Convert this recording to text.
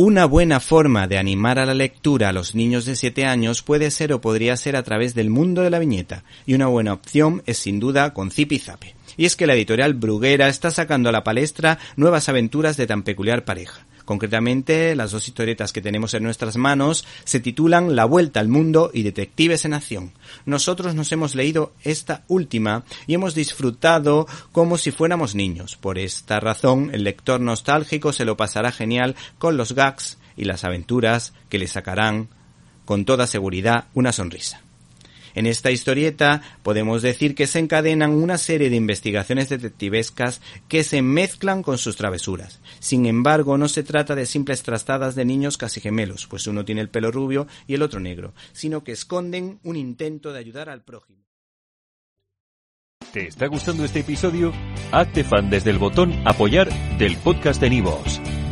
Una buena forma de animar a la lectura a los niños de 7 años puede ser o podría ser a través del mundo de la viñeta, y una buena opción es sin duda con Zip Zape. Y es que la editorial Bruguera está sacando a la palestra nuevas aventuras de tan peculiar pareja. Concretamente, las dos historietas que tenemos en nuestras manos se titulan La Vuelta al Mundo y Detectives en Acción. Nosotros nos hemos leído esta última y hemos disfrutado como si fuéramos niños. Por esta razón, el lector nostálgico se lo pasará genial con los gags y las aventuras que le sacarán con toda seguridad una sonrisa. En esta historieta podemos decir que se encadenan una serie de investigaciones detectivescas que se mezclan con sus travesuras. Sin embargo, no se trata de simples trastadas de niños casi gemelos, pues uno tiene el pelo rubio y el otro negro, sino que esconden un intento de ayudar al prójimo. ¿Te está gustando este episodio? Hazte fan desde el botón apoyar del podcast de Nivos.